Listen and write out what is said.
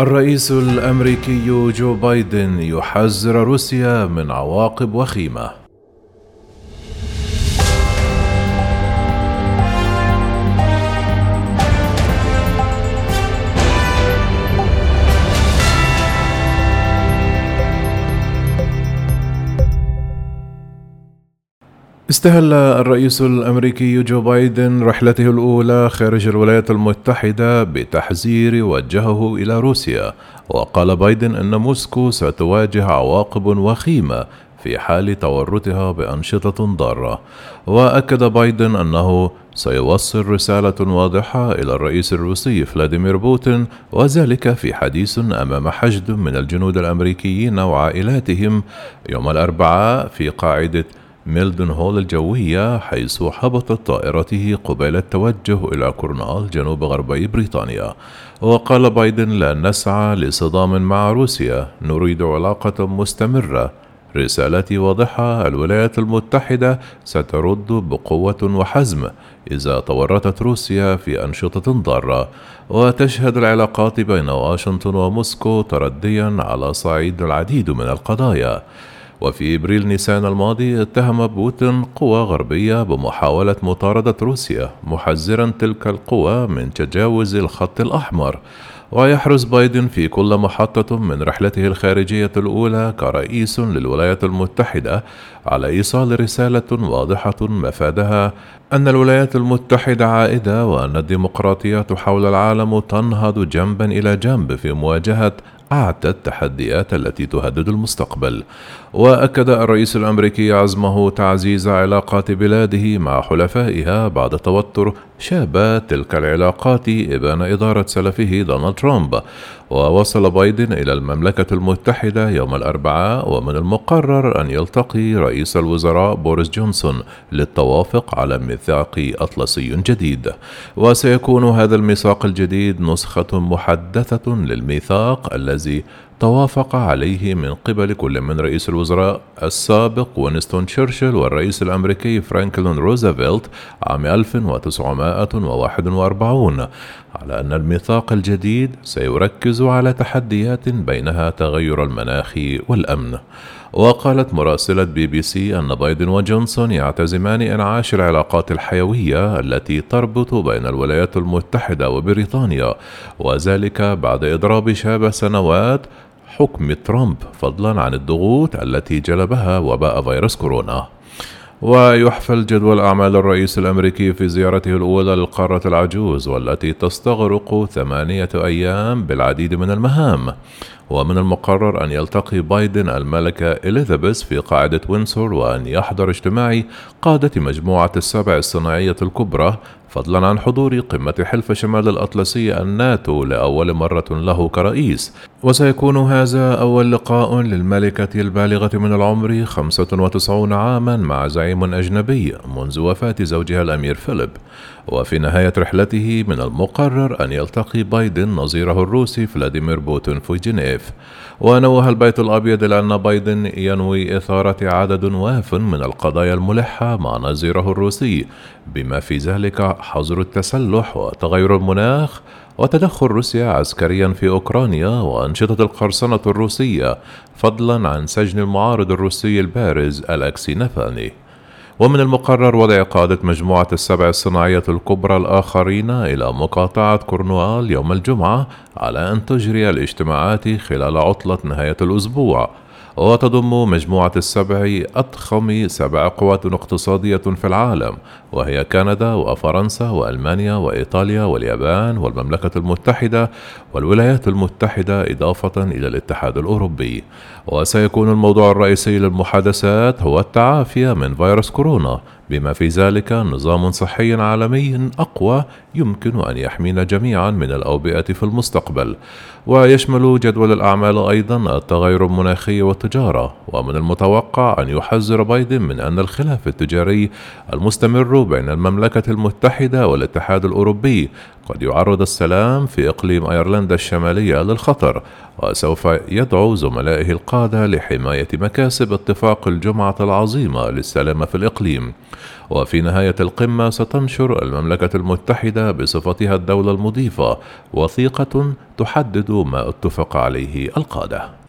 الرئيس الأمريكي جو بايدن يحذر روسيا من عواقب وخيمة. استهل الرئيس الأمريكي جو بايدن رحلته الأولى خارج الولايات المتحدة بتحذير وجهه إلى روسيا وقال بايدن أن موسكو ستواجه عواقب وخيمة في حال تورطها بأنشطة ضارة. وأكد بايدن أنه سيوصل رسالة واضحة إلى الرئيس الروسي فلاديمير بوتين وذلك في حديث أمام حشد من الجنود الأمريكيين وعائلاتهم يوم الأربعاء في قاعدة ميلدنهول الجوية حيث هبطت طائرته قبيل التوجه إلى كورنوال جنوب غربي بريطانيا. وقال بايدن لا نسعى لصدام مع روسيا نريد علاقة مستمرة. رسالتي واضحة الولايات المتحدة سترد بقوة وحزم إذا تورطت روسيا في أنشطة ضارة. وتشهد العلاقات بين واشنطن وموسكو ترديا على صعيد العديد من القضايا. وفي إبريل نيسان الماضي اتهم بوتين قوى غربية بمحاولة مطاردة روسيا محذرا تلك القوى من تجاوز الخط الأحمر. ويحرص بايدن في كل محطة من رحلته الخارجية الأولى كرئيس للولايات المتحدة على إيصال رسالة واضحة مفادها أن الولايات المتحدة عائدة وأن الديمقراطيات حول العالم تنهض جنبا إلى جنب في مواجهة أعتى التحديات التي تهدد المستقبل. وأكد الرئيس الأمريكي عزمه تعزيز علاقات بلاده مع حلفائها بعد توتر شاب تلك العلاقات إبان إدارة سلفه دونالد ترامب ووصل بايدن إلى المملكة المتحدة يوم الأربعاء ومن المقرر أن يلتقي رئيس الوزراء بوريس جونسون للتوافق على ميثاق أطلسي جديد. وسيكون هذا الميثاق الجديد نسخة محدثة للميثاق الذي توافق عليه من قبل كل من رئيس الوزراء السابق وينستون تشرشل والرئيس الأمريكي فرانكلين روزفلت عام 1941 على أن الميثاق الجديد سيركز على تحديات بينها تغير المناخ والأمن. وقالت مراسلة بي بي سي أن بايدن وجونسون يعتزمان إنعاش العلاقات الحيوية التي تربط بين الولايات المتحدة وبريطانيا وذلك بعد اضطراب شاب سنوات حكم ترامب فضلا عن الضغوط التي جلبها وباء فيروس كورونا. ويحفل جدول أعمال الرئيس الأمريكي في زيارته الأولى للقارة العجوز والتي تستغرق ثمانية أيام بالعديد من المهام. ومن المقرر أن يلتقي بايدن الملكة إليزابيث في قاعدة وينسور وأن يحضر اجتماع قادة مجموعة السبع الصناعية الكبرى فضلا عن حضور قمة حلف شمال الأطلسي الناتو لأول مرة له كرئيس. وسيكون هذا أول لقاء للملكة البالغة من العمر 95 عاما مع زعيم أجنبي منذ وفاة زوجها الأمير فيليب. وفي نهاية رحلته من المقرر أن يلتقي بايدن نظيره الروسي فلاديمير بوتين في جنيف. ونوه البيت الأبيض لأن بايدن ينوي إثارة عدد واف من القضايا الملحة مع نظيره الروسي. بما في ذلك حظر التسلح وتغير المناخ وتدخل روسيا عسكريا في أوكرانيا وأنشطة القرصنة الروسية فضلا عن سجن المعارض الروسي البارز ألكسي نافالني ومن المقرر وضع قادة مجموعة السبع الصناعية الكبرى الآخرين إلى مقاطعة كورنوال يوم الجمعة على أن تجري الاجتماعات خلال عطلة نهاية الأسبوع. وتضم مجموعة السبع أضخم سبع قوات اقتصادية في العالم وهي كندا وفرنسا وألمانيا وإيطاليا واليابان والمملكة المتحدة والولايات المتحدة إضافة إلى الاتحاد الأوروبي. وسيكون الموضوع الرئيسي للمحادثات هو التعافي من فيروس كورونا. بما في ذلك نظام صحي عالمي أقوى يمكن أن يحمينا جميعا من الأوبئة في المستقبل. ويشمل جدول الأعمال أيضا التغير المناخي والتجارة ومن المتوقع أن يحذر بايدن من أن الخلاف التجاري المستمر بين المملكة المتحدة والاتحاد الأوروبي قد يعرض السلام في إقليم أيرلندا الشمالية للخطر وسوف يدعو زملائه القادة لحماية مكاسب اتفاق الجمعة العظيمة للسلام في الإقليم. وفي نهاية القمة ستنشر المملكة المتحدة بصفتها الدولة المضيفة وثيقة تحدد ما اتفق عليه القادة.